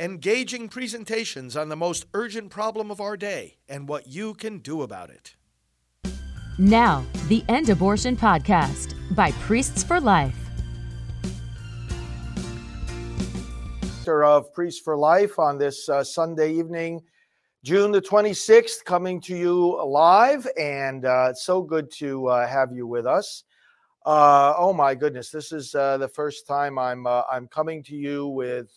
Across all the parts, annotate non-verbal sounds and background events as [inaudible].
engaging presentations on the most urgent problem of our day and what you can do about it. Now, the End Abortion Podcast by Priests for Life. Of Priests for Life on this uh, Sunday evening, June the 26th, coming to you live, and uh, it's so good to uh, have you with us. Uh, oh my goodness, this is uh, the first time I'm uh, I'm coming to you with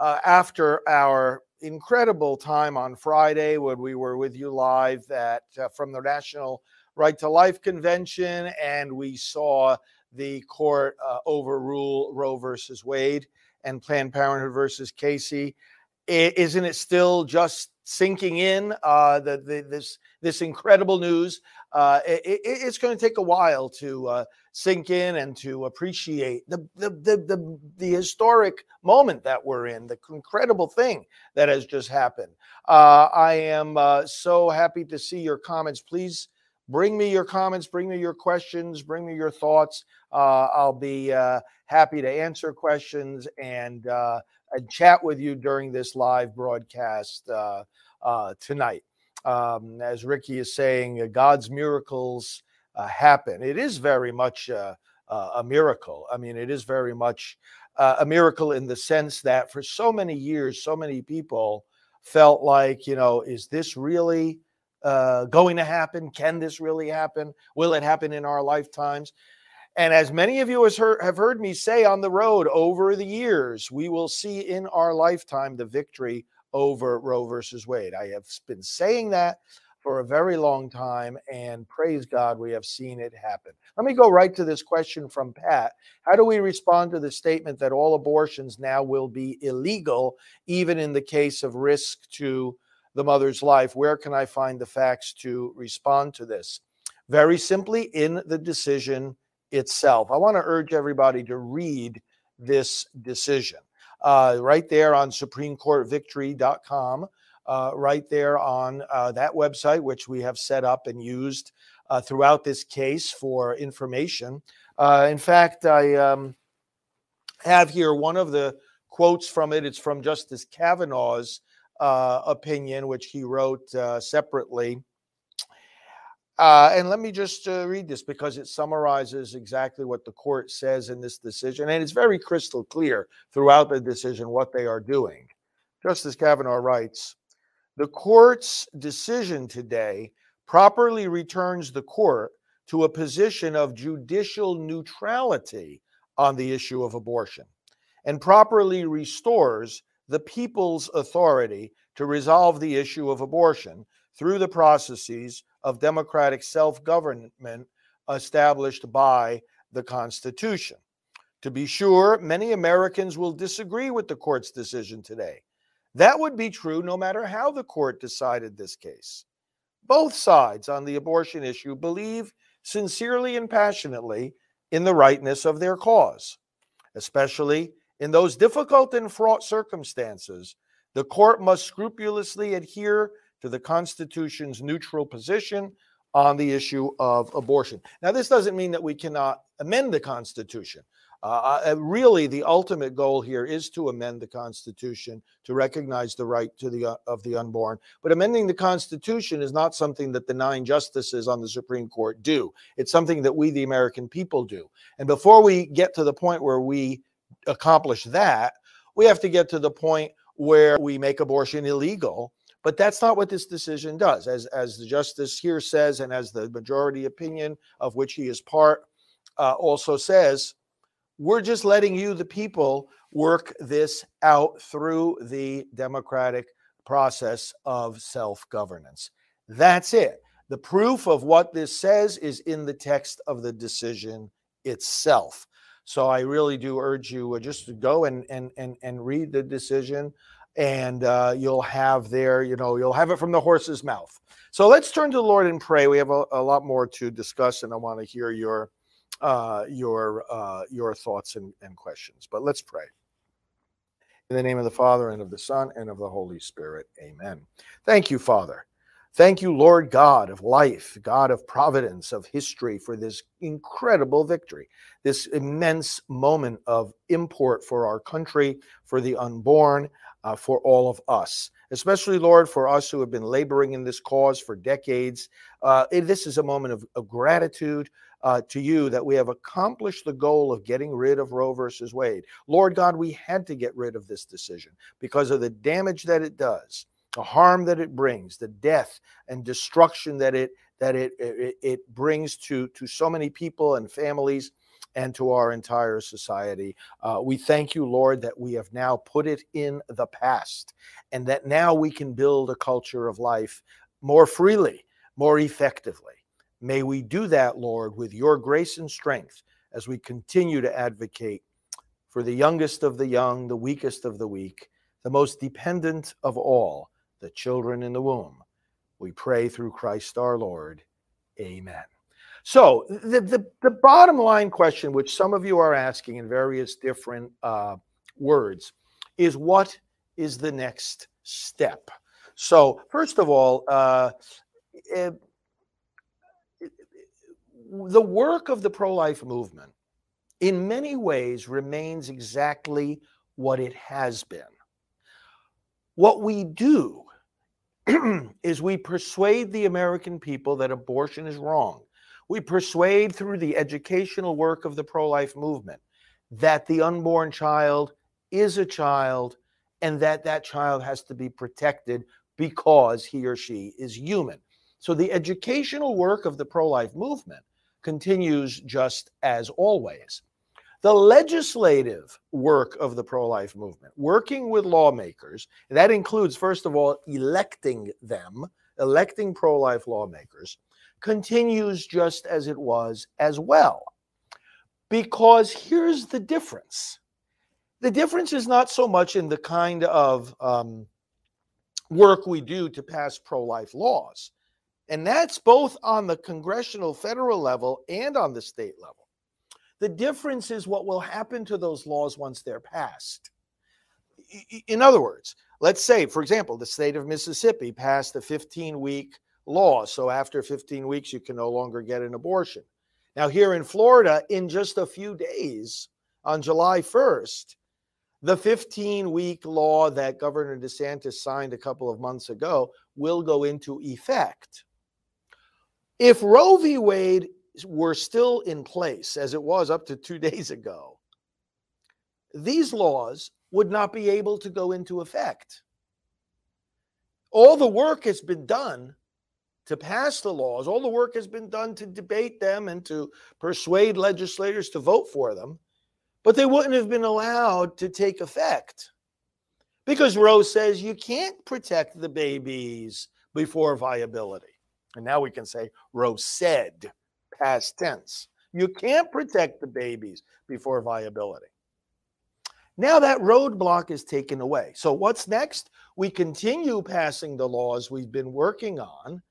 after our incredible time on Friday when we were with you live at from the National Right to Life Convention, and we saw the court uh, overrule Roe versus Wade and Planned Parenthood versus Casey. Isn't it still just sinking in uh, the, the, this this incredible news? Uh, it, it's going to take a while to uh, sink in and to appreciate the the, the the the historic moment that we're in, the incredible thing that has just happened. Uh, I am uh, so happy to see your comments. Please bring me your comments, bring me your questions, bring me your thoughts. Uh, I'll be uh, happy to answer questions and, uh, and chat with you during this live broadcast uh, uh, tonight. Um, as Ricky is saying, uh, God's miracles happen. It is very much a miracle. I mean, it is very much a miracle in the sense that for so many years, so many people felt like, you know, is this really uh, going to happen? Can this really happen? Will it happen in our lifetimes? And as many of you heard, have heard me say on the road over the years, we will see in our lifetime the victory over Roe versus Wade. I have been saying that for a very long time, and praise God, we have seen it happen. Let me go right to this question from Pat. How do we respond to the statement that all abortions now will be illegal, even in the case of risk to the mother's life. Where can I find the facts to respond to this? Very simply, in the decision itself. I want to urge everybody to read this decision. Uh, right there on SupremeCourtVictory.com, uh, right there on uh, that website, which we have set up and used uh, throughout this case for information. Uh, in fact, I um, have here one of the quotes from it. It's from Justice Kavanaugh's uh, opinion, which he wrote uh, separately. Uh, and let me just uh, read this because it summarizes exactly what the court says in this decision. And it's very crystal clear throughout the decision what they are doing. Justice Kavanaugh writes The court's decision today properly returns the court to a position of judicial neutrality on the issue of abortion and properly restores the people's authority to resolve the issue of abortion through the processes of democratic self government established by the Constitution. To be sure, many Americans will disagree with the court's decision today. That would be true no matter how the court decided this case. Both sides on the abortion issue believe sincerely and passionately in the rightness of their cause, especially in those difficult and fraught circumstances, the court must scrupulously adhere to the Constitution's neutral position on the issue of abortion. Now, this doesn't mean that we cannot amend the Constitution. Uh, uh, really, the ultimate goal here is to amend the Constitution to recognize the right to the uh, of the unborn. But amending the Constitution is not something that the nine justices on the Supreme Court do. It's something that we, the American people, do. And before we get to the point where we accomplish that, we have to get to the point where we make abortion illegal. But that's not what this decision does. As, as the justice here says, and as the majority opinion of which he is part uh, also says, we're just letting you, the people, work this out through the democratic process of self governance. That's it. The proof of what this says is in the text of the decision itself. So I really do urge you uh, just to go and and and and read the decision, and uh, you'll have there, you know, you'll have it from the horse's mouth. So let's turn to the Lord and pray. We have a, a lot more to discuss, and I want to hear your uh, your uh, your thoughts and, and questions. But let's pray. In the name of the Father and of the Son and of the Holy Spirit, Amen. Thank you, Father. Thank you, Lord God of life, God of providence, of history, for this incredible victory, this immense moment of import for our country, for the unborn, uh, for all of us. Especially, Lord, for us who have been laboring in this cause for decades. Uh, this is a moment of, of gratitude uh, to you that we have accomplished the goal of getting rid of Roe versus Wade. Lord God, we had to get rid of this decision because of the damage that it does the harm that it brings, the death and destruction that it that it it, it brings to to so many people and families and to our entire society. Uh, we thank you, Lord, that we have now put it in the past and that now we can build a culture of life more freely, more effectively. May we do that, Lord, with your grace and strength as we continue to advocate for the youngest of the young, the weakest of the weak, the most dependent of all the children in the womb. We pray through Christ our Lord. Amen. So, the, the, the bottom line question, which some of you are asking in various different uh, words, is what is the next step? So, first of all, uh, it, the work of the pro life movement in many ways remains exactly what it has been. What we do [clears throat] is we persuade the American people that abortion is wrong. We persuade through the educational work of the pro life movement that the unborn child is a child and that that child has to be protected because he or she is human. So the educational work of the pro life movement continues just as always the legislative work of the pro life movement, working with lawmakers, that includes, first of all, electing them, electing pro life lawmakers, continues just as it was as well. Because here's the difference the difference is not so much in the kind of um, work we do to pass pro life laws, and that's both on the congressional federal level and on the state level. The difference is what will happen to those laws once they're passed. In other words, let's say, for example, the state of Mississippi passed a 15 week law. So after 15 weeks, you can no longer get an abortion. Now, here in Florida, in just a few days, on July 1st, the 15 week law that Governor DeSantis signed a couple of months ago will go into effect. If Roe v. Wade were still in place as it was up to two [laughs] days ago, these laws would not be able to go into effect. All the work has been done to pass the laws, all the work has been done to debate them and to persuade legislators to vote for them, but they wouldn't have been allowed to take effect because Roe says you can't protect the babies before viability. And now we can say Roe said past tense. You can't protect the babies before viability. Now that roadblock is taken away. So what's next? We continue passing the laws we've been working on.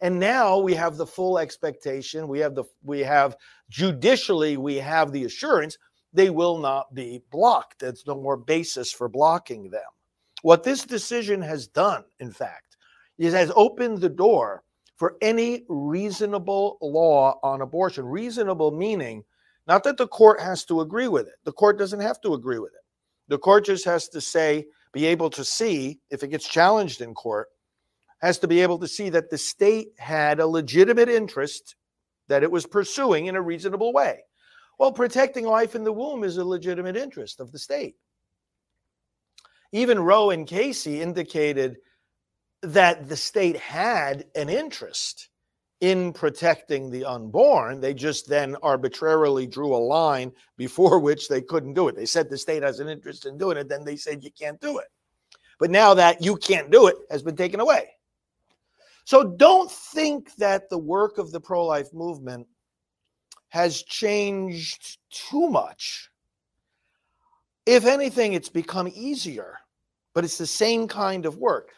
And now we have the full expectation, we have the we have judicially we have the assurance they will not be blocked. There's no more basis for blocking them. What this decision has done, in fact, is has opened the door for any reasonable law on abortion. Reasonable meaning not that the court has to agree with it. The court doesn't have to agree with it. The court just has to say, be able to see if it gets challenged in court, has to be able to see that the state had a legitimate interest that it was pursuing in a reasonable way. Well, protecting life in the womb is a legitimate interest of the state. Even Roe and Casey indicated that the state had an interest in protecting the unborn. They just then arbitrarily drew a line before [laughs] which they couldn't do it. They said the state has an interest in doing it, then they said you can't do it. But now that you can't do it has been taken away. So don't think that the work of the pro life movement has changed too much. If anything, it's become easier, but it's the same kind of work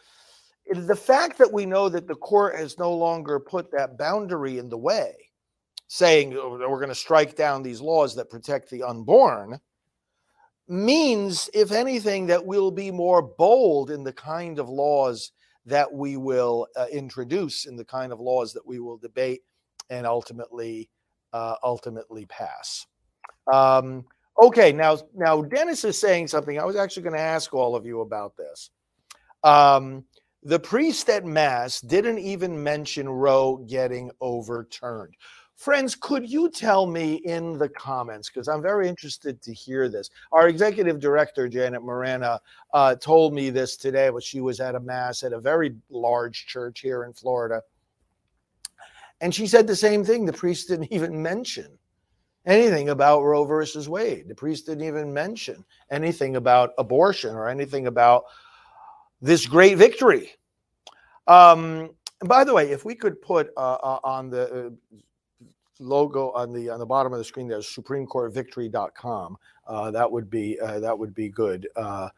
the fact that we know that the court has no longer put that boundary in the way, saying oh, we're going to strike down these laws that protect the unborn, means, if anything, that we'll be more bold in the kind of laws that we will uh, introduce in the kind of laws that we will debate and ultimately uh, ultimately pass. Um, okay, now now Dennis is saying something. I was actually going to ask all of you about this. Um, the priest at mass didn't even mention Roe getting overturned. Friends, could you tell me in the comments, because I'm very interested to hear this. Our executive director, Janet Morana, uh, told me this today, but she was at a mass at a very large church here in Florida. And she said the same thing. The priest didn't [laughs] even mention anything about Roe versus Wade. The priest didn't even mention anything about abortion or anything about this great victory. Um, by the way, if we could put uh, uh, on the uh, logo on the on the bottom of the screen there's supremecourtvictory.com uh, that would be uh, that would be good. Uh,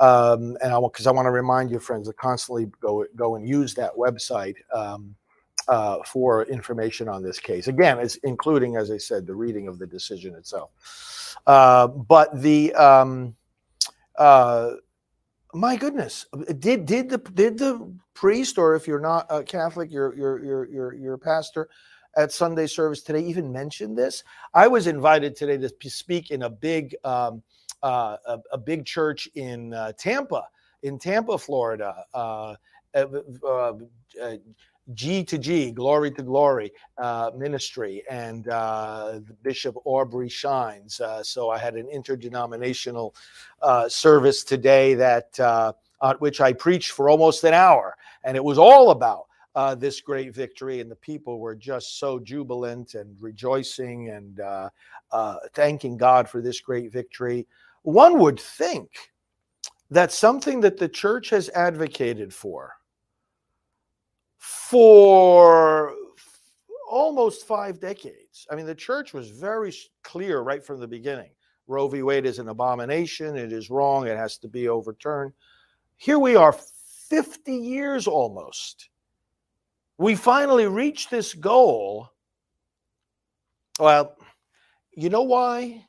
um, and i because i want to remind you friends to constantly go go and use that website um, uh, for information on this case. Again it's including as i said the reading of the decision itself. Uh, but the um, my goodness did did the did the priest or if you're not a catholic your your your your, your pastor at Sunday service today even mentioned this. I was invited today to speak in a big um, uh, a, a, big church in uh, Tampa, in Tampa, Florida. Uh, uh, uh G to G, Glory to Glory uh, ministry, and Bishop Aubrey Shines. so I had an interdenominational service today that at which I preached for almost an hour, and it was all about uh, this great victory, and the people were just so jubilant and rejoicing and uh, uh, thanking God for this great victory. One would think that something that the church has advocated for for almost five decades. I mean, the church was very clear right from the beginning. Roe v. Wade is an abomination. It is wrong. It has to be overturned. Here we are, 50 years almost we finally reached this goal. Well, you know why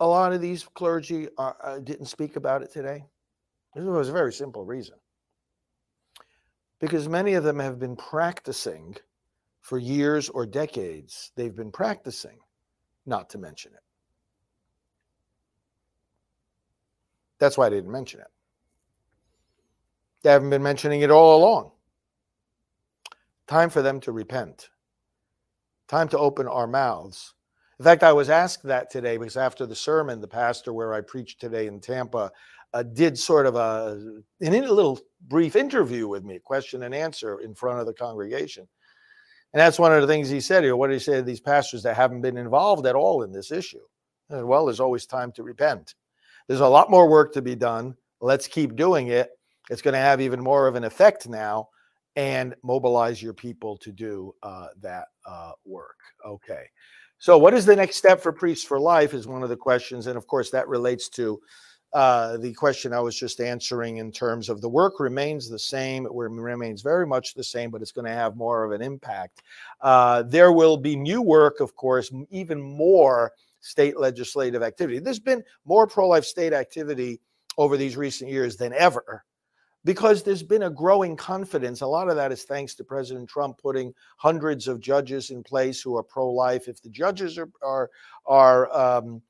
a lot of these clergy are, uh, didn't speak about it today? It was a very simple reason. Because many of them have been practicing for years or decades. They've been practicing not to mention it. That's why I didn't mention it. They haven't been mentioning it all along. Time for them to repent. Time to open our mouths. In fact, I was asked that today because after the sermon, the pastor where I preached today in Tampa uh, did sort of a, a little brief interview with me, question and answer in front of the congregation. And that's one of the things he said here. What did he say to these pastors that haven't been involved at all in this issue? And well, there's always time to repent. There's a lot more work to be done. Let's keep doing it. It's going to have even more of an effect now and mobilize your people to do uh, that uh, work. Okay. So, what is the next step for Priests for Life? Is one of the questions. And of course, that relates to uh, the question I was just answering in terms of the work remains the same. It remains very much the same, but it's going to have more of an impact. Uh, there will be new work, of course, even more state legislative activity. There's been more pro life state activity over these recent years than ever because there's been a growing confidence. A lot of that is thanks to President Trump putting hundreds of judges in place who are pro-life. If the judges are are are um,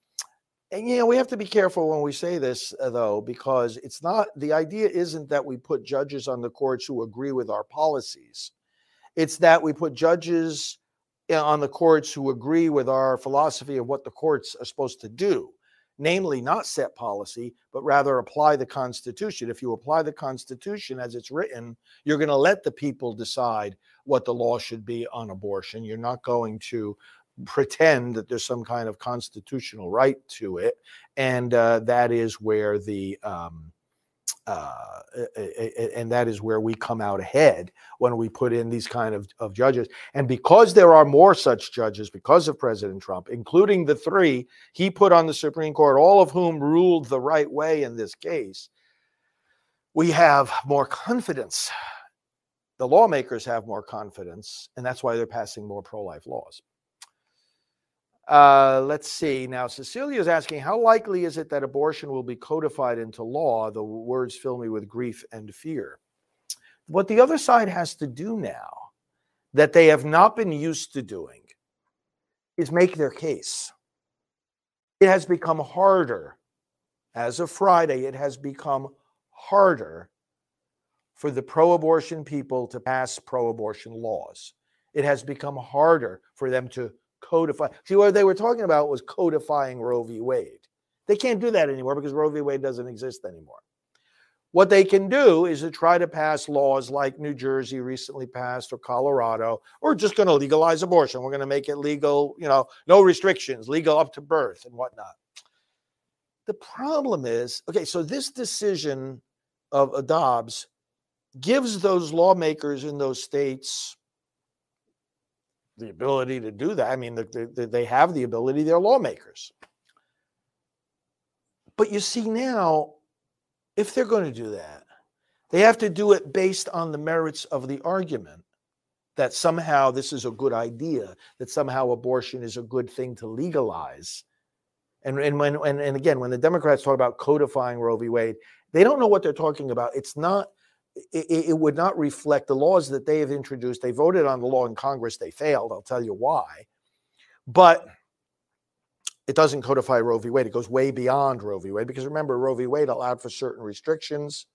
and you know we have to be careful when we say this uh, though because it's not the idea isn't that we put judges on the courts who agree with our policies it's that we put judges eh, on the courts who agree with our philosophy of what the courts are supposed to do namely not set policy, but rather apply the Constitution. If you apply the Constitution as it's written, you're going to let the people decide what the law should be on abortion. You're not going to pretend that there's some kind of constitutional right to it. And uh, that is where the um, uh, and that is where we come out ahead when we put in these kind of, of judges. And because there are more such judges, because of President Trump, including the three he put on the Supreme Court, all of whom ruled the right way in this case, we have more confidence. The lawmakers have more confidence, and that's why they're passing more pro life laws. Uh, let's see. Now, Cecilia is asking, how likely is it that abortion will be codified into law? The words fill me with grief and fear. What the other side has to do now that they have not been used to doing is make their case. It has become harder. As of Friday, it has become harder for the pro abortion people to pass pro abortion laws. It has become harder for them to codify. See, what they were talking about was codifying Roe v. Wade. They can't do that anymore because Roe v. Wade doesn't exist anymore. What they can do is to try to pass laws like New Jersey recently passed or Colorado. We're just going to legalize abortion. We're going to make it legal, you know, no restrictions, legal up to birth and whatnot. The problem is okay, so this decision of Dobbs gives those lawmakers in those states the ability to do that. I mean, they have the ability, they're lawmakers. But you see now, if they're going to do that, they have to do it based on the merits of the argument that somehow this is a good idea, that somehow abortion is a good thing to legalize. And, and when and, and again, when the Democrats talk about codifying Roe v. Wade, they don't know what they're talking about. It's not, it, it would not reflect the laws that they have introduced. They voted on the law in Congress, they failed. I'll tell you why. But it doesn't codify Roe v. Wade. It goes way beyond Roe v. Wade because remember, Roe v. Wade allowed for certain restrictions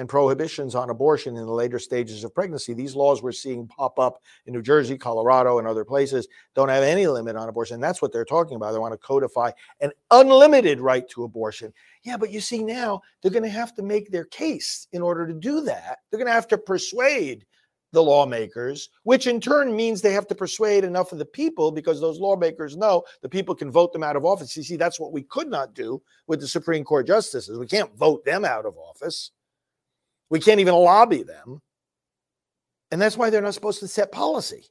and prohibitions on abortion in the later stages of pregnancy. These laws we're seeing pop up in New Jersey, Colorado, and other places don't have any limit on abortion. That's what they're talking about. They want to codify an unlimited right to abortion. Yeah, but you see now they're going to have to make their case in order to do that. They're going to have to persuade the lawmakers, which in turn means they have to persuade enough of the people because those lawmakers know the people can vote them out of office. You see, that's what we could not do with the Supreme Court justices. We can't vote them out of office, we can't even lobby them. And that's why they're not supposed to set policy.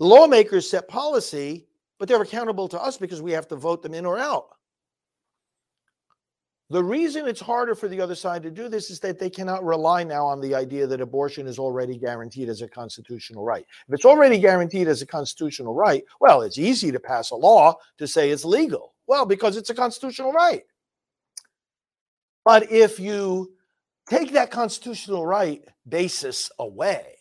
The lawmakers set policy, but they're accountable to us because we have to vote them in or out. The reason it's harder for the other side to do this is that they cannot rely now on the idea that abortion is already guaranteed as a constitutional right. If it's already guaranteed as a constitutional right, well, it's easy to pass a law to say it's legal. Well, because it's a constitutional right. But if you take that constitutional right basis away,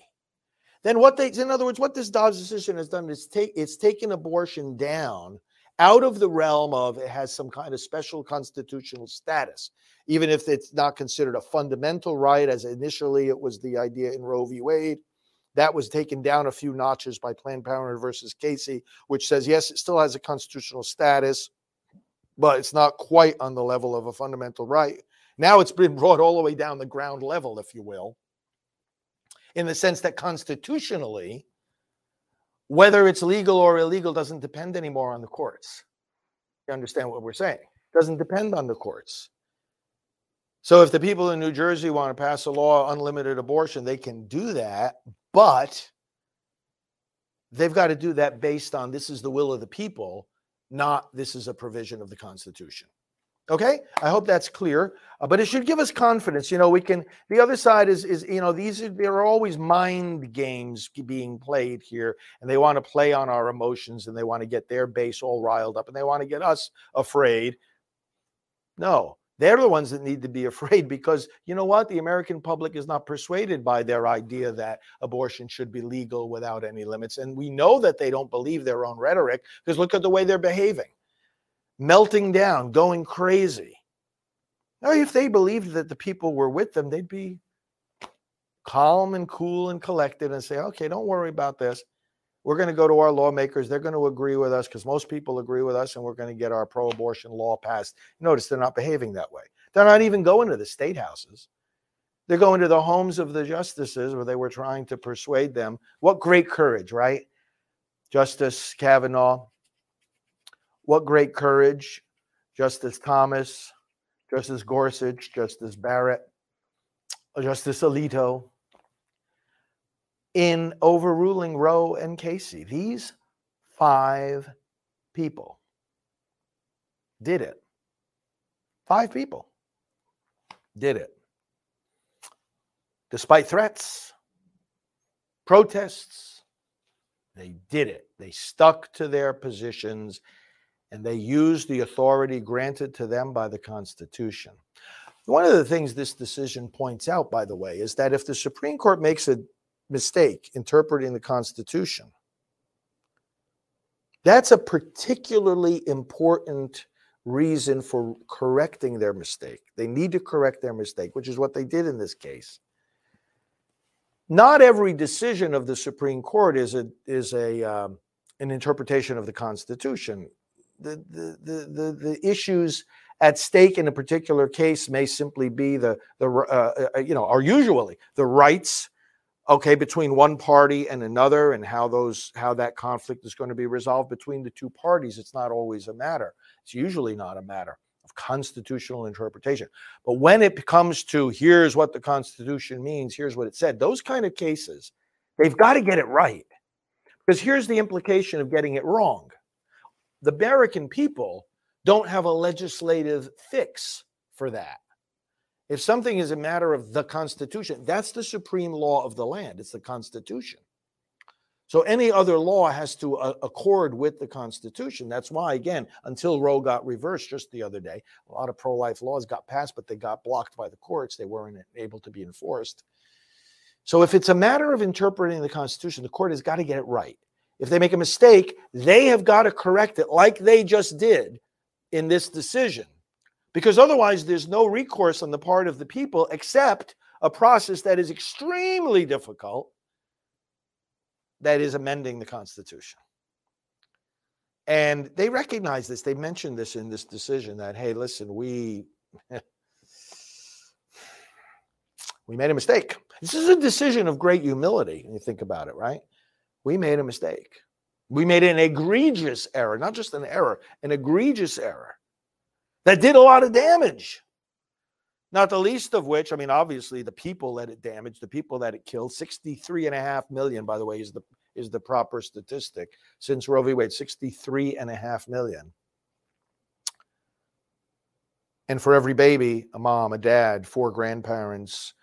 then what they, in other words, what this Dobbs decision has done is take it's taken abortion down out of the realm of it has some kind of special constitutional status, even if it's not considered a fundamental right, as initially it was the idea in Roe v. Wade. That was taken down a few notches by Planned Parenthood versus Casey, which says, yes, it still has a constitutional status, but it's not quite on the level of a fundamental right. Now it's been brought all the way down the ground level, if you will, in the sense that constitutionally, whether it's legal or illegal doesn't depend anymore on the courts. You understand what we're saying? It doesn't depend on the courts. So if the people in New Jersey want to pass a law unlimited abortion, they can do that, but they've got to do that based on this is the will of the people, not this is a provision of the Constitution. Okay, I hope that's clear. Uh, but it should give us confidence. You know, we can. The other side is is you know these are, there are always mind games being played here, and they want to play on our emotions, and they want to get their base all riled up, and they want to get us afraid. No, they're the ones that need to be [laughs] afraid because you know what? The American public is not persuaded by their idea that abortion should be legal without any limits, and we know that they don't believe their own rhetoric because look at the way they're behaving melting down, going crazy. Now, if they believed that the people were with them, they'd be calm and cool and collected and say, okay, don't worry about this. We're going to go to our lawmakers. They're going to agree with us because most people agree with us, and we're going to get our pro abortion law passed. Notice they're not behaving that way. They're not even going to the state houses. They're going to the homes of the justices where they were trying to persuade them. What great courage, right? Justice Kavanaugh, what great courage, Justice Thomas, Justice Gorsuch, Justice Barrett, Justice Alito, in overruling Roe and Casey. These five people did it. Five people did it. Despite threats, protests, they did it. They stuck to their positions and they used the authority granted to them by the Constitution. One of the things this decision points out, by the way, is that if the Supreme Court makes a mistake interpreting the Constitution, that's a particularly important reason for correcting their mistake. They need to correct their mistake, which is what they did in this case. Not every decision of the Supreme Court is a is a um, an interpretation of the Constitution. The, the the the issues at stake in a particular case may simply be the the uh, uh, you know are usually the rights okay between one party and another and how those how that conflict is going to be resolved between the two parties. It's not always a matter. It's usually not a matter of constitutional interpretation. But when it comes to here's what the constitution means here's what it said those kind of cases they've got to get it right. Because here's the implication of getting it wrong the american people don't have a legislative fix for that if something is a matter of the Constitution, that's the supreme law of the land. It's the Constitution. So any other law has to uh, accord with the Constitution. That's why, again, until Roe got reversed just the other day, a lot of pro life laws got passed, but they got blocked by the courts. They weren't able to be enforced. So if it's a matter of interpreting the Constitution, the court has got to get it right. If they make a mistake, they have got to correct it like they just did in this decision. Because otherwise there's no recourse on the part of the people except a process that is extremely difficult that is amending the constitution. And they recognize this. They mentioned this in this decision that hey listen we [sighs] we made a mistake. This is a decision of great humility when you think about it right we made a mistake we made an egregious error not just an error an egregious error that did a lot of damage. Not the least of which, I mean, obviously the people that it damaged, the people that it killed, 63 and a half million, by the way, is the is the proper statistic since Roe v. Wade, 63 and a half million. And for every baby, a mom, a dad, four grandparents,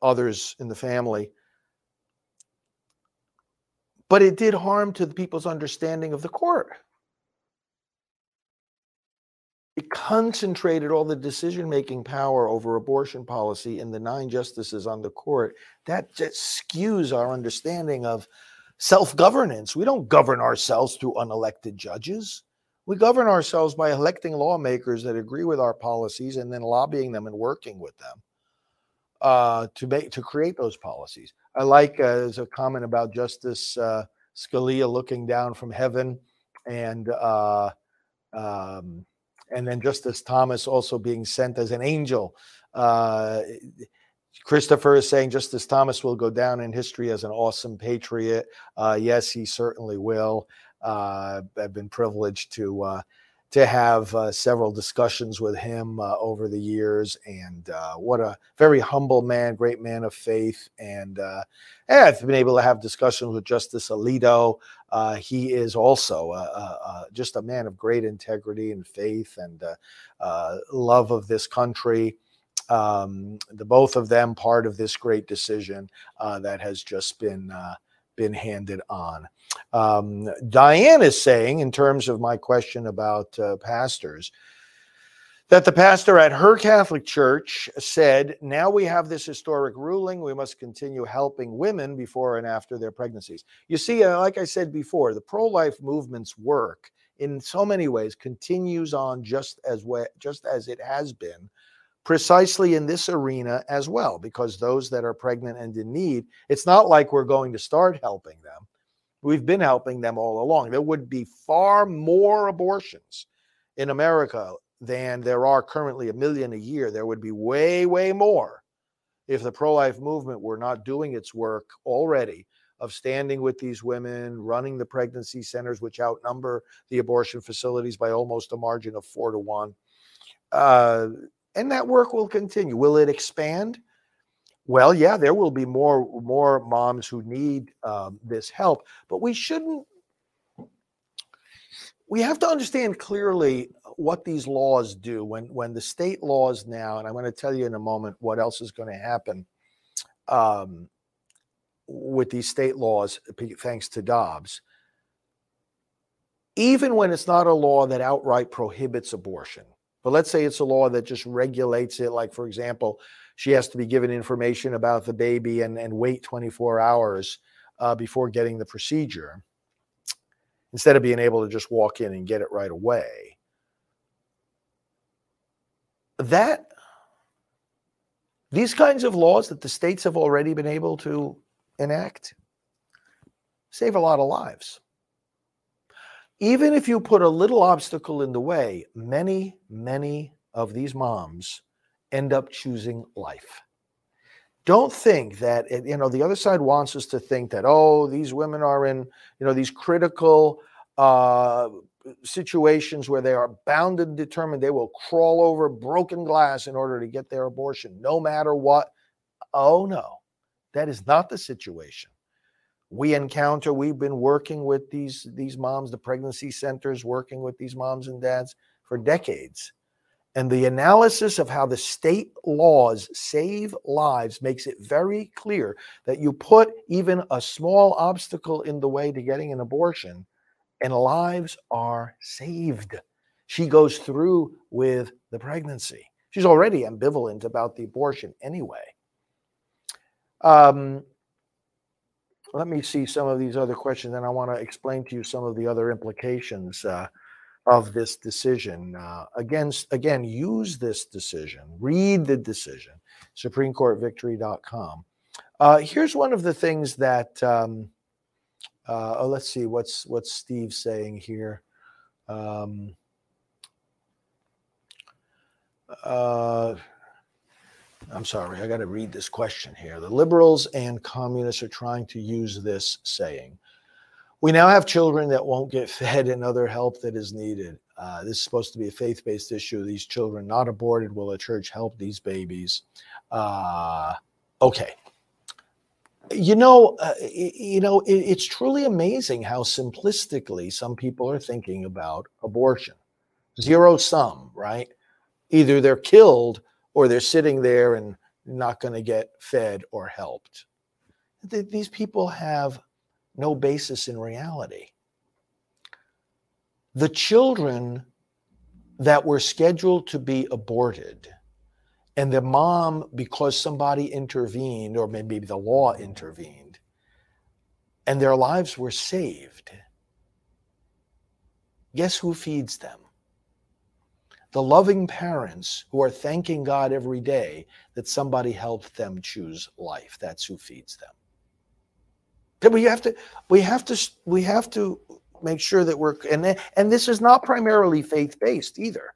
others in the family. But it did harm to the people's understanding of the court it concentrated all the decision making power over abortion policy in the nine justices on the court. That just skews our understanding of self governance. We don't govern ourselves through unelected judges. We govern ourselves by electing lawmakers that agree with our policies and then lobbying them and working with them uh, to make to create those policies. I like uh, there's a comment about Justice uh, Scalia looking down from heaven and uh, um, and then Justice Thomas also being sent as an angel. Uh, Christopher is saying Justice Thomas will go down in history as an awesome patriot. Uh, yes, he certainly will. Uh, I've been privileged to uh, to have uh, several discussions with him uh, over the years, and uh, what a very humble man, great man of faith, and, uh, I've been able to have discussions with Justice Alito. Uh, he is also just a man of great integrity and faith and uh, love of this country. Um, the both of them part of this great decision that has just been been handed on. Um, Diane is saying, in terms of my question about uh, pastors, that the pastor at her Catholic church said, Now we have this historic ruling. We must continue helping women before and after their pregnancies. You see, uh, like I said before, the pro life movement's work in so many ways continues on just as, we- just as it has been precisely in this arena as well, because those that are pregnant and in need, it's not like we're going to start helping them. We've been helping them all along. There would be far more abortions in America than there are currently a million a year. There would be way, way more if the pro life movement were not doing its work already of standing with these women, running the pregnancy centers, which outnumber the abortion facilities by almost a margin of four to one. Uh, and that work will continue. Will it expand? Well, yeah, there will be more more moms who need um, this help, but we shouldn't. We have to understand clearly what these laws do. When when the state laws now, and I'm going to tell you in a moment what else is going to happen um, with these state laws, thanks to Dobbs. Even when it's not a law that outright prohibits abortion, But let's say it's a law that just regulates it, like, for example, she has to be given information about the baby and, and wait 24 hours uh, before getting the procedure instead of being able to just walk in and get it right away. That these kinds of laws that the states have already been able to enact save a lot of lives. Even if you put a little obstacle in the way, many, many of these moms end up choosing life. Don't think that you know the other side wants us to think that oh these women are in you know these critical uh, situations where they are bound and determined they will crawl over broken glass in order to get their abortion, no matter what. Oh no, that is not the situation. We encounter, we've been working with these, these moms, the pregnancy centers, working with these moms and dads for decades. And the analysis of how the state laws save lives makes it very clear that you put even a small obstacle in the way to getting an abortion and lives are saved. She goes through with the pregnancy. She's already ambivalent about the abortion anyway. Um, let me see some of these other questions, and I want to explain to you some of the other implications uh, of this decision. Uh, against again, use this decision, read the decision, SupremeCourtVictory.com. Uh, here's one of the things that um, uh, oh, let's see what's what's Steve saying here. Um, uh, I'm sorry, I got to read this question here. The liberals and communists are trying to use this saying. We now have children that won't get fed and other help that is needed. Uh, this is supposed to be a faith based issue. These children not aborted. Will a church help these babies? Uh, okay you know, uh, you know, it, it's truly amazing how simplistically some people are thinking about abortion. Zero sum, right? Either they're killed or they're sitting there and not going to get fed or helped. These people have no basis in reality. The children that were scheduled to be aborted and the mom, because somebody intervened, or maybe the law intervened, and their lives were saved, guess who feeds them? The loving parents who are thanking God every day that somebody helped them choose life. That's who feeds them. We have to, we have to, we have to make sure that we're, and, and this is not primarily faith based either.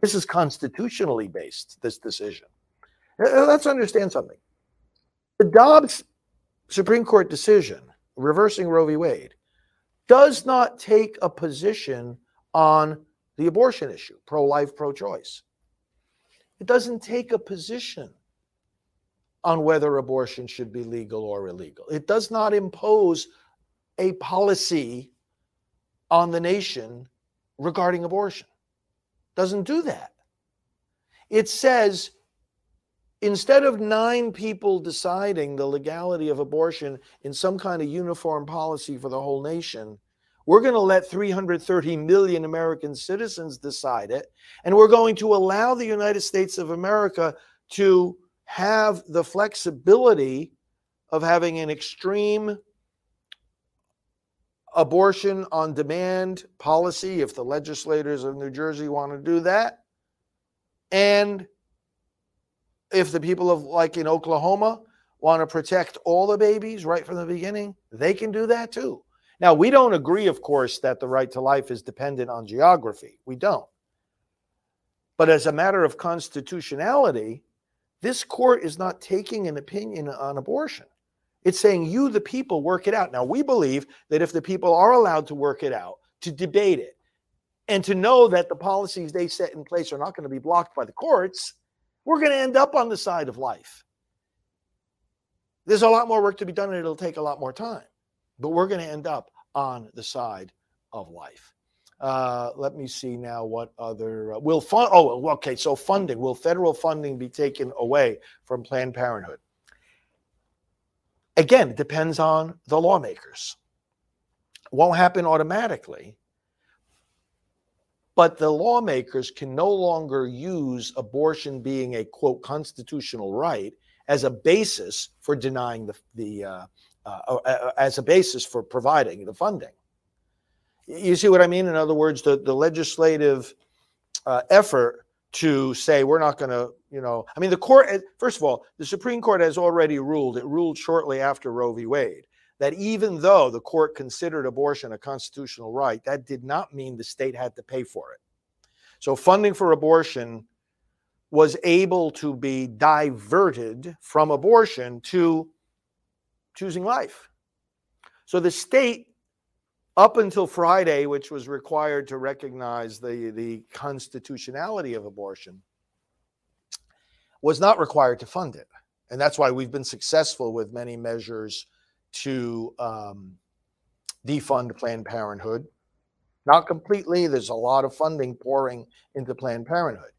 This is constitutionally based, this decision. Uh, let's understand something. The Dobbs Supreme Court decision reversing Roe v. Wade does not take a position on the abortion issue, pro life, pro choice. It doesn't take a position on whether abortion should be legal or illegal. It does not impose a policy on the nation regarding abortion doesn't do that. It says instead of nine people deciding the legality of abortion in some kind of uniform policy for the whole nation, we're going to let 330 million American citizens decide it. And we're going to allow the United States of America to have the flexibility of having an extreme abortion on demand policy if the legislators of New Jersey want to do that. And if the people of, like in Oklahoma, want to protect all the babies right from the beginning, they can do that too. Now, we don't agree, of course, that the right to life is dependent on geography. We don't. But as a matter of constitutionality, this court is not taking an opinion on abortion. It's saying you, the people, work it out. Now, we believe that if the people are allowed to work it out, to debate it, and to know that the policies they set in place are not going to be blocked by the courts, we're going to end up on the side of life. There's a lot more work to be done and it'll take a lot more time, but we're going to end up on the side of life. Uh, let me see now what other uh, will fund. Oh, okay. So funding will federal funding be taken away from Planned Parenthood? Again, it depends on the lawmakers. Won't happen automatically. but the lawmakers can no longer use abortion being a quote constitutional right as a basis for denying the, the uh, uh, uh, uh as a basis for providing the funding. You see what I mean? In other words, the, the legislative uh, effort to say we're not going to, you know, I mean, the court, eh, first of all, the Supreme Court has already ruled, it ruled shortly after Roe v. Wade, that even though the court considered abortion a constitutional right, that did not mean the state had to pay for it. So funding for abortion was able to be diverted from abortion to choosing life. So the state, up until Friday, which was required to recognize the, the constitutionality of abortion, was not required to fund it. And that's why we've been successful with many measures to um, defund Planned Parenthood. Not completely, there's a lot of funding pouring into Planned Parenthood.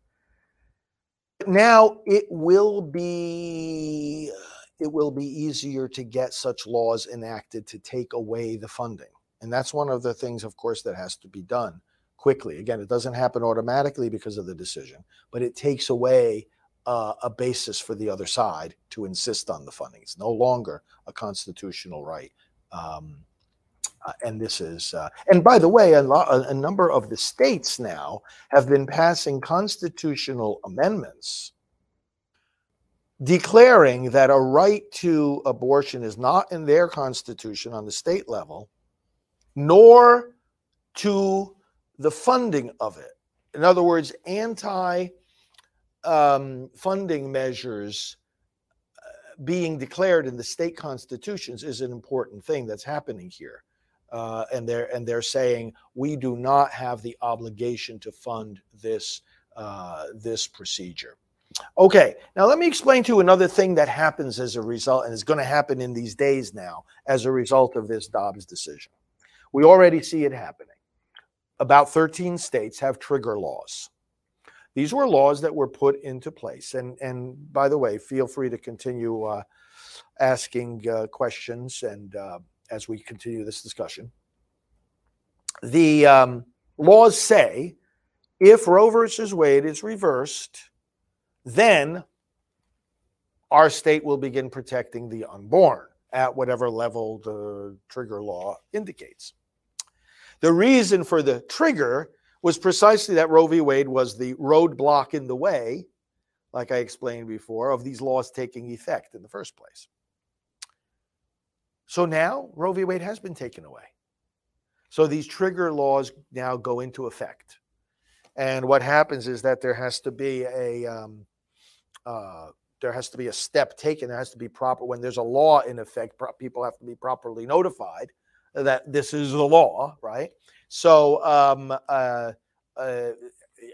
Now it will be it will be easier to get such laws enacted to take away the funding. And that's one of the things, of course, that has to be done quickly. Again, it doesn't happen automatically because of the decision, but it takes away uh, a basis for the other side to insist on the funding. It's no longer a constitutional right. Um, uh, and this is, uh, and by the way, a, lo- a number of the states now have been passing constitutional amendments declaring that a right to abortion is not in their constitution on the state level, nor to the funding of it. In other words, anti um, funding measures uh, being declared in the state constitutions is an important thing that's happening here. Uh, and they're and they're saying we do not have the obligation to fund this uh, this procedure. Okay, now let me explain to you another thing that happens as a result, and is going to happen in these days now as a result of this Dobbs decision. We already see it happening. About 13 states have trigger laws. These were laws that were put into place. And, and by the way, feel free to continue uh, asking uh, questions and uh, as we continue this discussion. The um, laws say if Roe versus Wade is reversed, then our state will begin protecting the unborn at whatever level the trigger law indicates. The reason for the trigger was precisely that Roe v. Wade was the roadblock in the way, like I explained before, of these laws taking effect in the first place. So now Roe v. Wade has been taken away. So these trigger laws now go into effect. And what happens is that there has to be a um, uh, there has to be a step taken. There has to be proper when there's a law in effect. Pro- people have to be properly notified that this is the law, right? So um, uh, uh,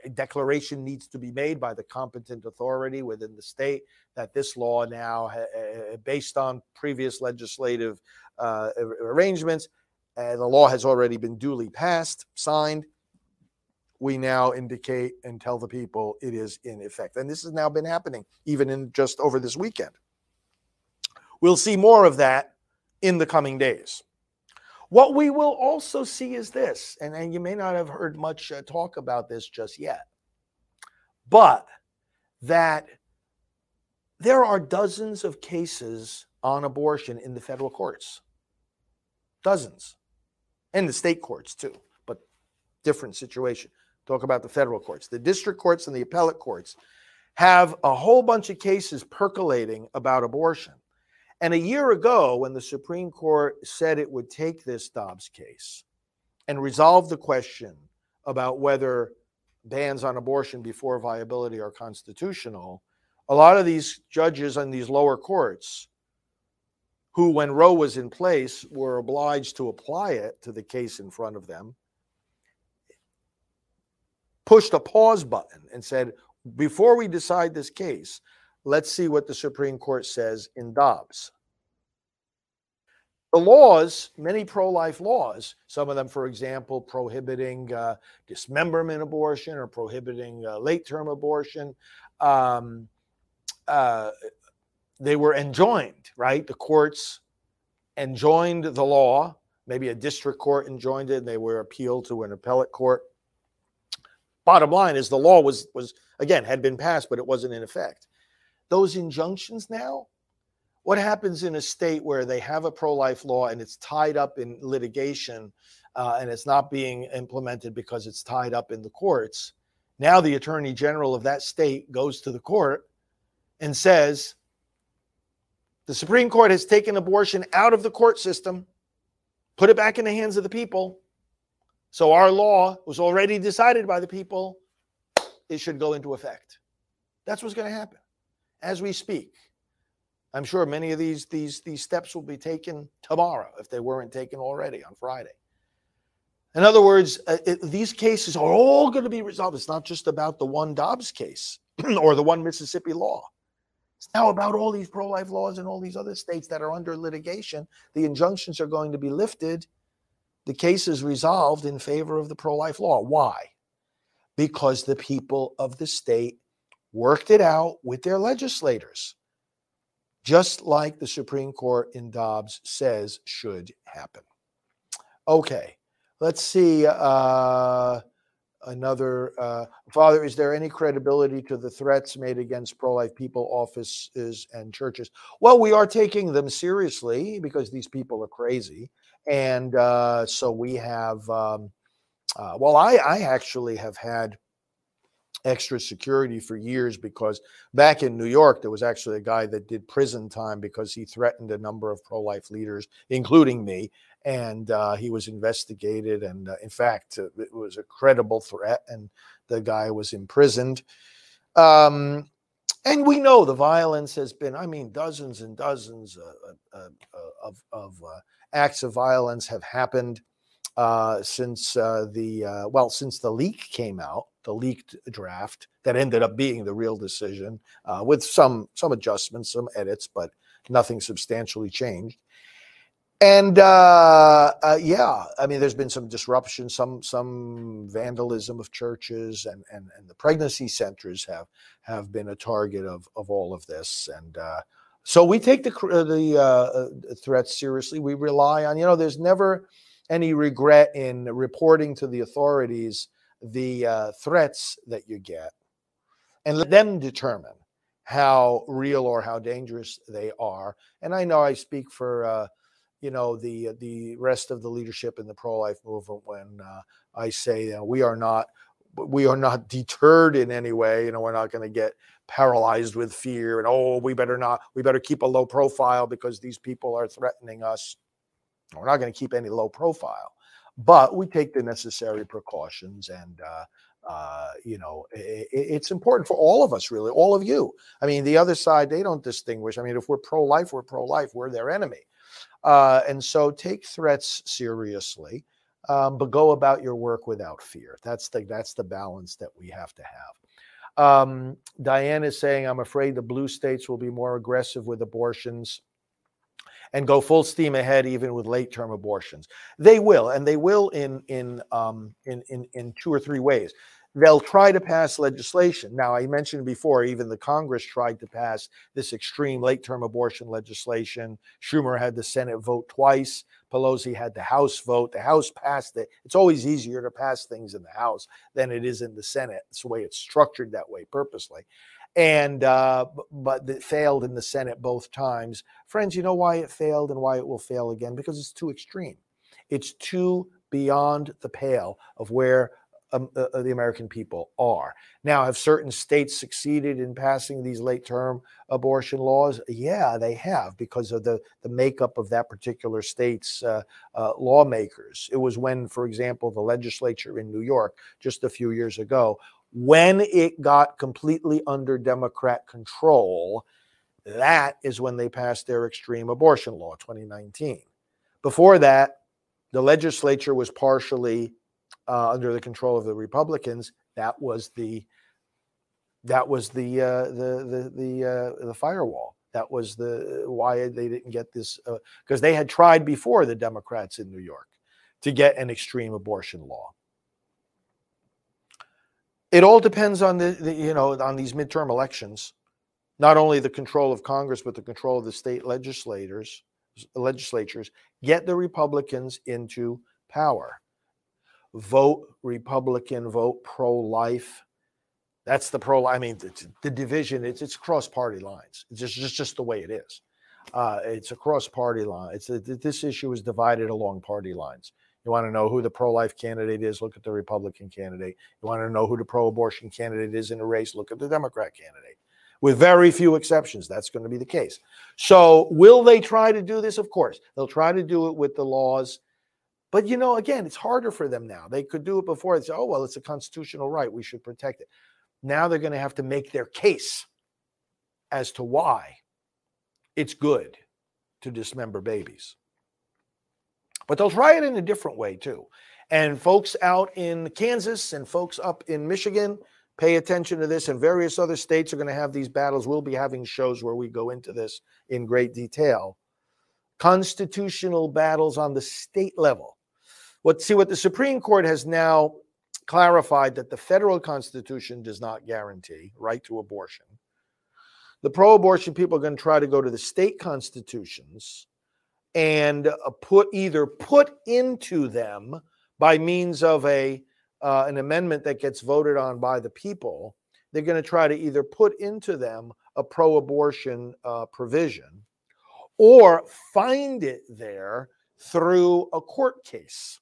a declaration needs to be made by the competent authority within the state that this law now, uh, based on previous legislative uh, arrangements, uh, the law has already been duly passed, signed. We now indicate and tell the people it is in effect. And this has now been happening even in just over this weekend. We'll see more of that in the coming days. What we will also see is this, and, and you may not have heard much uh, talk about this just yet, but that there are dozens of cases on abortion in the federal courts. Dozens. And the state courts too, but different situation. Talk about the federal courts. The district courts and the appellate courts have a whole bunch of cases percolating about abortion. And a year ago, when the Supreme Court said it would take this Dobbs case and resolve the question about whether bans on abortion before viability are constitutional, a lot of these judges on these lower courts, who, when Roe was in place, were obliged to apply it to the case in front of them, pushed a pause button and said, before we decide this case, Let's see what the Supreme Court says in Dobbs. The laws, many pro life laws, some of them, for example, prohibiting uh, dismemberment abortion or prohibiting uh, late term abortion, um, uh, they were enjoined, right? The courts enjoined the law. Maybe a district court enjoined it and they were appealed to an appellate court. Bottom line is the law was was again had been passed, but it wasn't in effect. Those injunctions now, what happens in a state where they have a pro-life law and it's tied up in litigation uh, and it's not being implemented because it's tied up in the courts? Now the attorney general of that state goes to the court and says, the Supreme Court has taken abortion out of the court system, put it back in the hands of the people. So our law was already decided by the people. It should go into effect. That's what's going to happen as we speak. I'm sure many of these these these steps will be taken tomorrow if they weren't taken already on Friday. In other words, uh, it, these cases are all going to be resolved. It's not just about the one Dobbs case [clears throat] or the one Mississippi law. It's now about all these pro life laws in all these other states that are under litigation. The injunctions are going to be lifted. The case is resolved in favor of the pro life law. Why? Because the people of the state worked it out with their legislators, just like the Supreme Court in Dobbs says should happen. Okay. Let's see. Uh, another uh, father is there any credibility to the threats made against pro-life people offices and churches? Well we are taking them seriously because these people are crazy. And uh, so we have um, uh, well I, I actually have had extra security for years because back in New York, there was actually a guy that did prison time because he threatened a number of pro life leaders, including me. And uh, he was investigated. And uh, in fact, uh, it was a credible threat, and the guy was imprisoned. Um, and we know the violence has been, I mean, dozens and dozens uh, uh, of, of acts of violence have happened since the, well, since the leak came out the leaked draft that ended up being the real decision uh, with some some adjustments, some edits, but nothing substantially changed. And uh, uh, yeah, I mean, there's been some disruption, some some vandalism of churches, and and, and the pregnancy centers have have been a target of of all of this. And uh, so we take the the uh, threats seriously. We rely on you know, there's never any regret in reporting to the authorities the uh, threats that you get and let them determine how real or how dangerous they are. And I know I speak for uh, you know the the rest of the leadership in the pro-life movement when uh, I say you know, we are not we are not [laughs] deterred in any way. You know, we're not going to get paralyzed with fear and oh, we better not we better keep a low profile because these people are threatening us. We're not going to keep any low profile but we take the necessary precautions and uh, uh, you know it, it's important for all of us really all of you. I mean the other side they don't distinguish. I mean if we're pro-life we're pro-life. We're their enemy. Uh, and so take threats seriously um, but go about your work without fear. That's the that's the balance that we have to have. Um, diane is saying i'm afraid the blue states will be more aggressive with abortions and go full steam ahead even with late term abortions. They will, and they will in in um, in, in in two or three ways. They'll try to pass legislation. Now, I mentioned before, even the Congress tried to pass this extreme late term abortion legislation. Schumer had the Senate vote twice. Pelosi had the House vote. The House passed it. It's always easier to pass things in the House than it is in the Senate. It's the way it's structured that way purposely and uh, but it failed in the Senate both times. Friends, you know why it failed and why it will fail again? Because it's too extreme. It's too beyond the pale of where um, uh, uh the American people are. Now, have certain states succeeded in passing these late term abortion laws? Yeah, they have because of the, the makeup of that particular state's uh, uh, lawmakers. It was when, for example, the legislature in New York just a few years ago when it got completely under Democrat control, that is when they passed their extreme abortion law, 2019. Before that, the legislature was partially uh, under the control of the Republicans. That was the that was the uh, the the the, uh, the firewall. That was the why they didn't get this because uh, they had tried before the Democrats in New York to get an extreme abortion law it all depends on the, the, you know on these midterm elections not only the control of congress but the control of the state legislators legislatures get the republicans into power vote Republican, vote pro life. That's the pro. I mean, the, division. It's it's cross party lines. It's just just just the way it is. Uh, it's cross-party line. It's a, this issue is divided along party lines. You want to know who the pro life candidate is? Look at the Republican candidate. You want to know who the pro abortion candidate is in a race? Look at the Democrat candidate. With very few exceptions, that's going to be the case. So, will they try to do this? Of course, they'll try to do it with the laws. But you know, again, it's harder for them now. They could do it before. They say, "Oh well, it's a constitutional right. We should protect it." Now they're going to have to make their case as to why it's good to dismember babies. But they'll try it in a different way too. And folks out in Kansas and folks up in Michigan, pay attention to this. And various other states are going to have these battles. We'll be having shows where we go into this in great detail. Constitutional battles on the state level. What see what the Supreme Court has now clarified that the federal constitution does not guarantee right to abortion. The pro-abortion people are going to try to go to the state constitutions and uh, put either put into them by means of a uh, an amendment that gets voted on by the people. They're going to try to either put into them a pro-abortion uh, provision or find it there through a court case.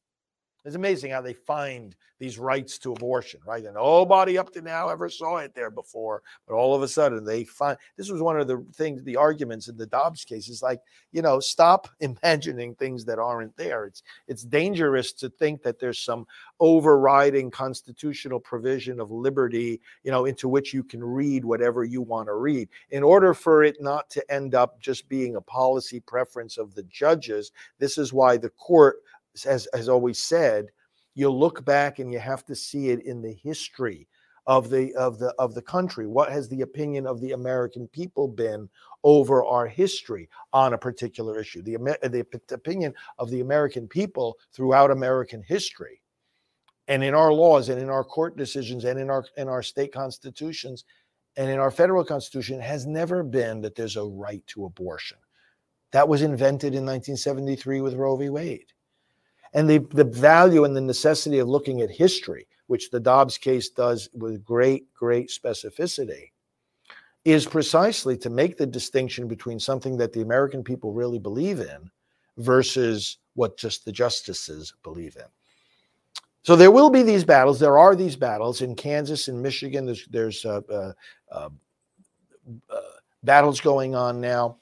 It's amazing how they find these rights to abortion, right? And nobody up to now ever saw it there before, but all of a sudden they find this was one of the things, the arguments in the Dobbs case is like, you know, stop [laughs] imagining things that aren't there. It's it's dangerous to think that there's some overriding constitutional provision of liberty, you know, into which you can read whatever you want to read. In order for it not to end up just being a policy preference of the judges, this is why the court as has always said, you look back and you have to see it in the history of the of the of the country. What has the opinion of the American people been over our history on a particular issue? The, the opinion of the American people throughout American history, and in our laws, and in our court decisions, and in our in our state constitutions, and in our federal constitution has never been that there's a right to abortion. That was invented in 1973 with Roe v. Wade. And the, the value and the necessity of looking at history, which the Dobbs case does with great, great specificity, is precisely to make the distinction between something that the American people really believe in versus what just the justices believe in. So there will be these battles. There are these battles in Kansas and Michigan. There's, there's uh, uh, uh, uh battles going on now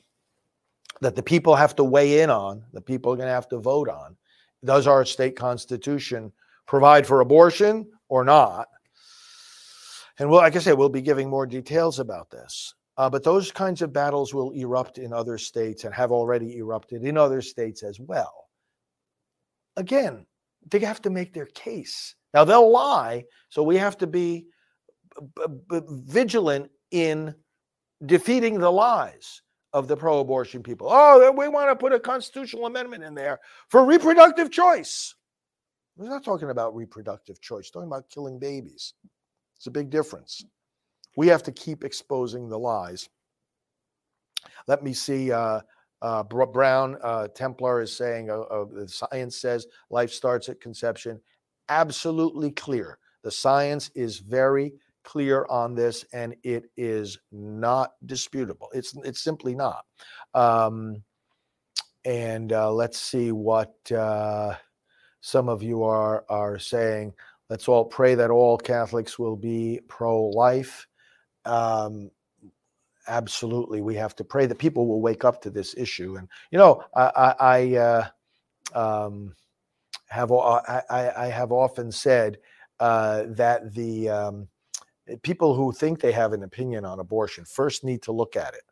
that the people have to weigh in on. The people are going to have to vote on does our state constitution provide for abortion or not? And well, like I said, we'll be giving more details about this. Uh, but those kinds of battles will erupt in other states and have already erupted in other states as well. Again, they have to make their case. Now, they'll lie, so we have to be b- b- vigilant in defeating the lies of the pro abortion people. Oh, we want to put a constitutional amendment in there for reproductive choice. We're not talking about reproductive choice, We're talking about killing babies. It's a big difference. We have to keep exposing the lies. Let me see. Uh, uh, Brown uh, Templar is saying uh, uh, the science says life starts at conception. Absolutely clear. The science is very clear on this, and it is not disputable. It's it's simply not. Um, and uh, let's see what uh, some of you are are saying. Let's all pray that all Catholics will be pro-life. Um, absolutely, we have to pray that people will wake up to this issue. And you know, I, I, I uh, um, have I, I, have often said uh, that the um, Eh, people who think they have an opinion on abortion first need to look at it.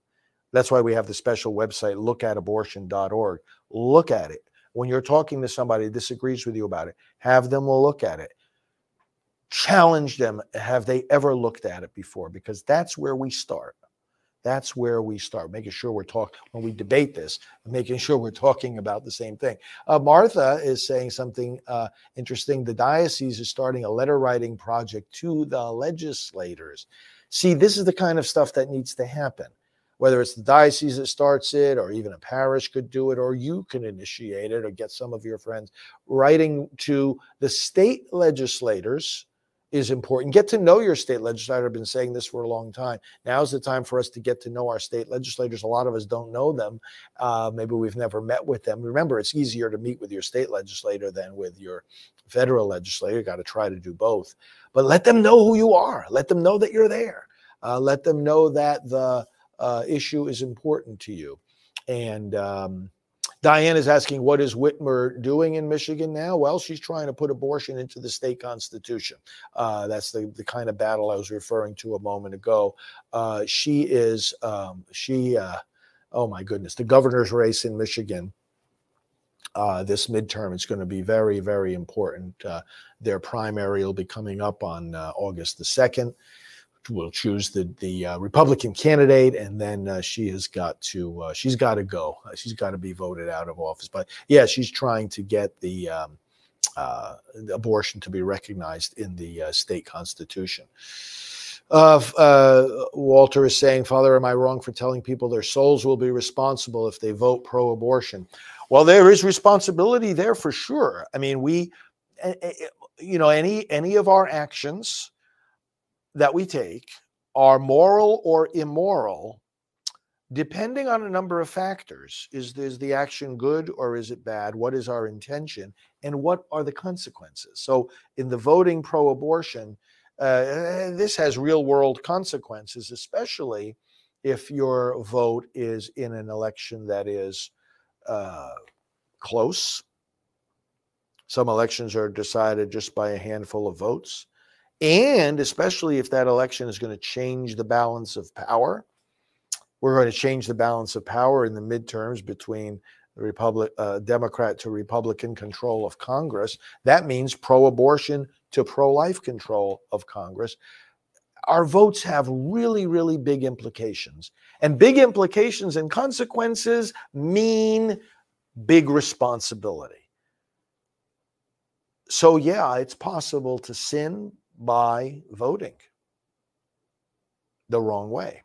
That's why we have the special website, lookatabortion.org. Look at it. When you're talking to somebody who disagrees with you about it, have them look at it. Challenge them. Have they ever looked at it before? Because that's where we start. That's where we start, making sure we're talking when we debate this, making sure we're talking about the same thing. Uh, Martha is saying something uh, interesting. The diocese is starting a letter writing project to the legislators. See, this is the kind of stuff that needs to happen. whether it's the diocese that starts it or even a parish could do it or you can initiate it or get some of your friends writing to the state legislators is important. Get to know your state legislator. I've been saying this for a long time. Now's the time for us to get to know our state legislators. A lot of us don't know them. Uh, maybe we've never met with them. Remember, it's easier to meet with your state legislator than with your federal legislator. You got to try to do both. But let them know who you are. Let them know that you're there. Uh, let them know that the uh, issue is important to you. And um, Diane is asking, what is Whitmer doing in Michigan now? Well, she's trying to put abortion into the state constitution. Uh, that's the, the kind of battle I was referring to a moment ago. Uh, she is, um, she, uh, oh my goodness, the governor's race in Michigan. Uh, this midterm is going to be very, very important. Uh, their primary will be coming up on uh, August the 2nd will choose the the uh, Republican candidate, and then uh, she has got to uh, she's got to go. Uh, she's got to be voted out of office. But yeah, she's trying to get the, um, uh, abortion to be recognized in the uh, state constitution. Walter is saying, Father, am I wrong for telling people their souls will be responsible if they vote pro-abortion? Well, there is responsibility there for sure. I mean, we, you know, any any of our actions that we take are moral or immoral depending on a number of factors. Is, is the action good or is it bad? What is our intention? And what are the consequences? So in the voting pro-abortion uh, this has real world consequences especially if your vote is in an election that is uh, close. Some elections are decided just by a handful of votes and especially if that election is going to change the balance of power. We're going to change the balance of power in the midterms between the Republic, uh, Democrat to Republican control of Congress. That means pro-abortion to pro-life control of Congress. Our votes have really, really big implications, and big implications and consequences mean big responsibility. So, yeah, it's possible to sin by voting the wrong way.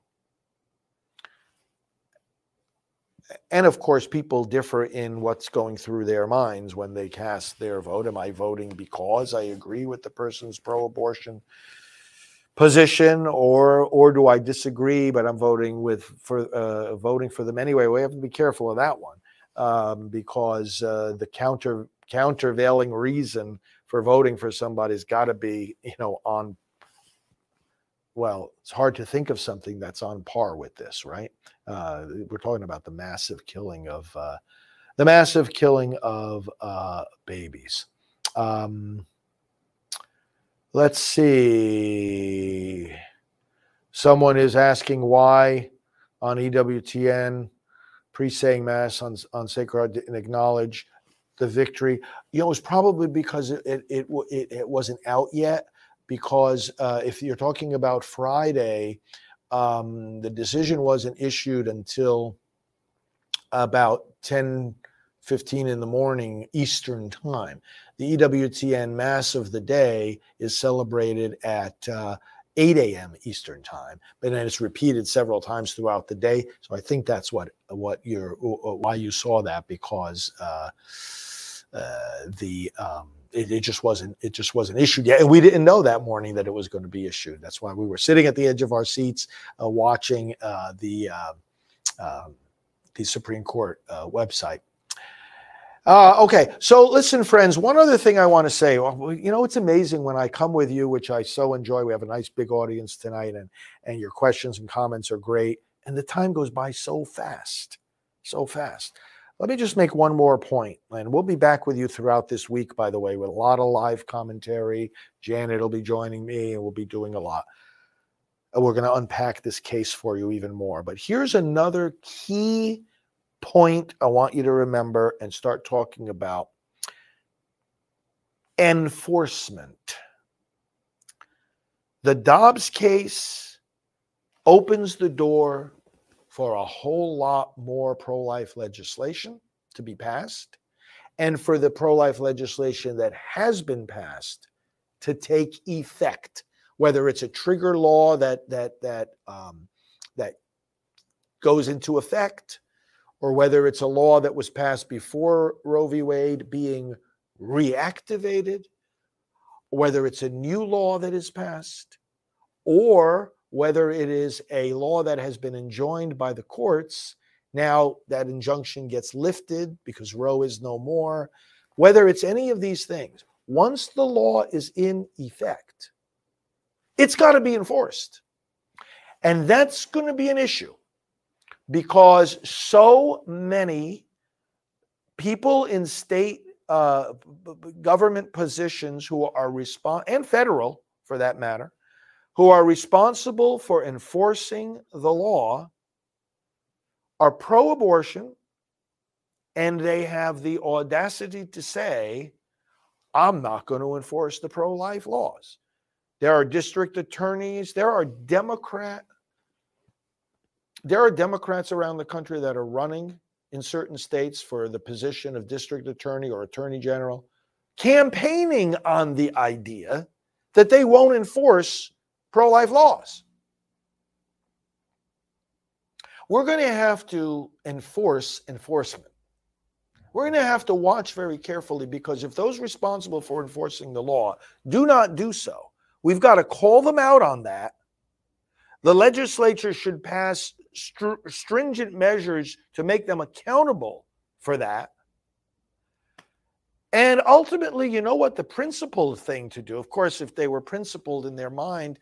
And of course, people differ in what's going through their minds when they cast their vote. Am I voting because I agree with the person's pro abortion position or or do I disagree but I'm voting with for uh, voting for them anyway we have to be careful of that one um, because uh, the counter countervailing reason for voting for somebody's got to be, you know, on. Well, it's hard to think of something that's on par with this, right? Uh, we're talking about the massive killing of uh, the massive killing of uh, babies. Um, let's see. Someone is asking why on EWTN pre-saying mass on on Sacred didn't acknowledge the victory. You know, it was probably because it it it, it, it wasn't out yet. Because uh, if you're talking about Friday, um, the decision wasn't issued until about 10 15 in the morning Eastern time. The EWTN Mass of the Day is celebrated at uh, 8 a.m. Eastern time, but then it's repeated several times throughout the day. So I think that's what what you're why you saw that because uh, uh, the um, it, it, just wasn't it just wasn't issued yet, and we didn't know that morning that it was going to be issued. That's why we were sitting at the edge of our seats uh, watching uh, the um, um, the Supreme Court uh, website. Uh, okay, so listen, friends. One other thing I want to say. You know, it's amazing when I come with you, which I so enjoy. We have a nice big audience tonight, and and your questions and comments are great. And the time goes by so fast, so fast. Let me just make one more point, and we'll be back with you throughout this week, by the way, with a lot of live commentary. Janet will be joining me, and we'll be doing a lot. And We're going to unpack this case for you even more. But here's another key point I want you to remember and start talking about enforcement. The Dobbs case opens the door for a whole lot more pro life legislation to be passed and for the pro life legislation that has been passed to take effect, whether it's a trigger law that, that, that, um, that goes into effect, or whether it's a law that was passed before Roe v. Wade being reactivated, whether it's a new law that is passed, or whether it is a law that has been enjoined by the courts. Now that injunction gets lifted because Roe is no more. Whether it's any of these things, once the law is in effect, it's got to be enforced. And that's going to be an issue because so many people in state uh, government positions who are respond and federal for that matter, who are responsible for enforcing the law are pro abortion and they have the audacity to say, I'm not going to enforce the pro life laws. There are district attorneys, there are Democrat there are Democrats around the country that are running in certain states for the position of district attorney or attorney general, campaigning on the idea that they won't enforce pro life laws. We're going to have to enforce enforcement. We're going to have to watch very carefully because if those responsible for enforcing the law do not do so, we've got to call them out on that. The legislature should pass str- stringent measures to make them accountable for that. And ultimately, you know what the principled thing to do? Of course, if they were principled in their mind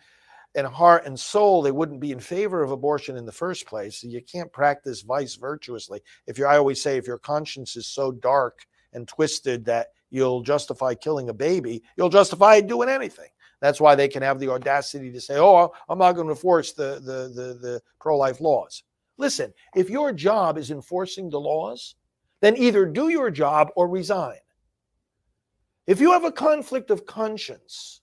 and heart and soul, they wouldn't be in favor of abortion in the first place. You can't practice vice virtuously. If you I always say, if your conscience is so dark and twisted that you'll justify killing a baby, you'll justify doing anything. That's why they can have the audacity to say, "Oh, I'm not going to enforce the the the, the pro-life laws." Listen, if your job is enforcing the laws, then either do your job or resign. If you have a conflict of conscience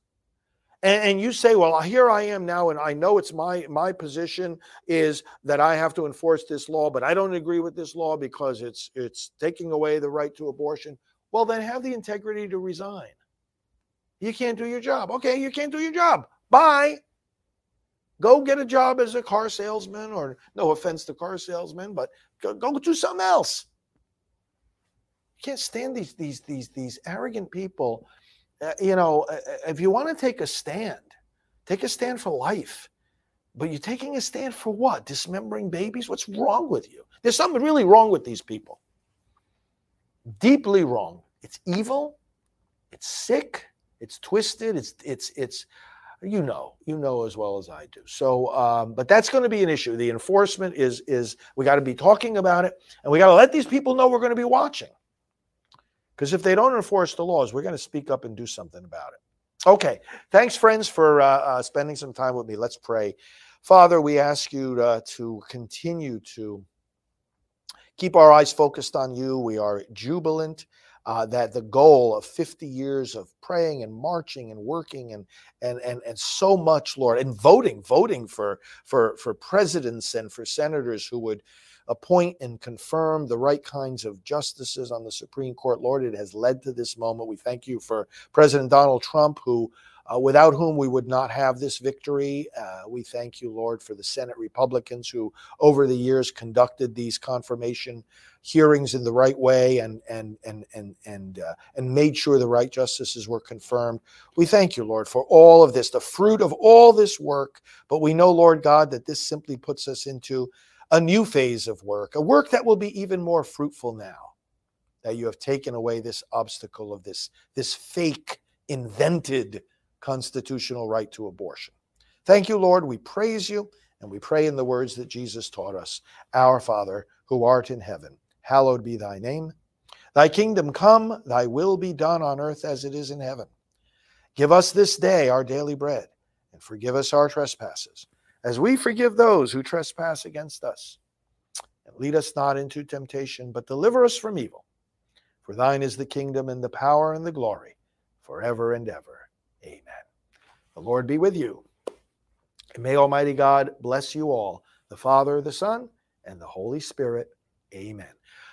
and, and, you say, well, here I am now, and I know it's my my position is that I have to enforce this law, but I don't agree with this law because it's it's taking away the right to abortion. Well, then have the integrity to resign. You can't do your job. Okay, you can't do your job. Bye. Go get a job as a car salesman, or no offense to car salesmen, but go, go do something else. You can't stand these these these these arrogant people. Uh, you know, uh, uh if you want to take a stand, take a stand for life. But you're taking a stand for what? Dismembering babies? What's wrong with you? There's something really wrong with these people. Deeply wrong. It's evil. It's sick. It's twisted. It's it's it's you know you know as well as I do. So, um, but that's going to be an issue. The enforcement is is we got to be talking about it, and we got to let these people know we're going to be watching. Because if they don't enforce the laws, we're going to speak up and do something about it. Okay, thanks, friends, for uh, uh, spending some time with me. Let's pray. Father, we ask you uh, to continue to keep our eyes focused on you. We are jubilant uh, that the goal of 50 years of praying and marching and working and and and and so much, Lord, and voting, voting for for for presidents and for senators who would appoint and confirm the right kinds of justices on the Supreme Court. Lord, it has led to this moment. We thank you for President Donald Trump, who uh, without whom we would not have this victory. Uh, we thank you, Lord, for the Senate Republicans who, over the years, conducted these confirmation hearings in the right way and and and and and uh, and made sure the right justices were confirmed. We thank you, Lord, for all of this, the fruit of all this work. But we know, Lord God, that this simply puts us into a new phase of work, a work that will be even more fruitful now that you have taken away this obstacle of this this fake invented constitutional right to abortion. Thank you, Lord. We praise you and we pray in the words that Jesus taught us Our Father, who art in heaven, hallowed be thy name. Thy kingdom come, thy will be done on earth as it is in heaven. Give us this day our daily bread, and forgive us our trespasses, as we forgive those who trespass against us. And lead us not into temptation, but deliver us from evil. For thine is the kingdom and the power and the glory, forever and ever. Amen. The Lord be with you. And may Almighty God bless you all, the Father, the Son, and the Holy Spirit. Amen.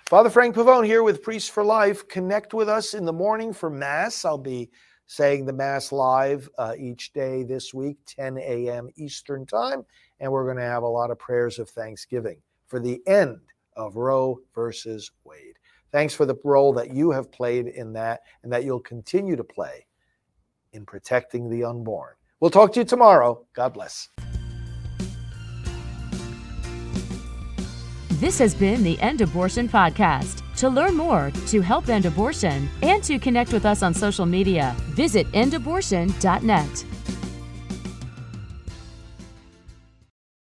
Father Frank Pavone here with Priests for Life. Connect with us in the morning for Mass. I'll be saying the Mass live uh, each day this week, 10 a.m. Eastern Time, and we're going to have a lot of prayers of thanksgiving for the end of Roe versus Wade. Thanks for the role that you have played in that and that you'll continue to play in protecting the unborn. We'll talk to you tomorrow. God bless. This has been the End Abortion Podcast. To learn more, to help end abortion, and to connect with us on social media, visit endabortion.net.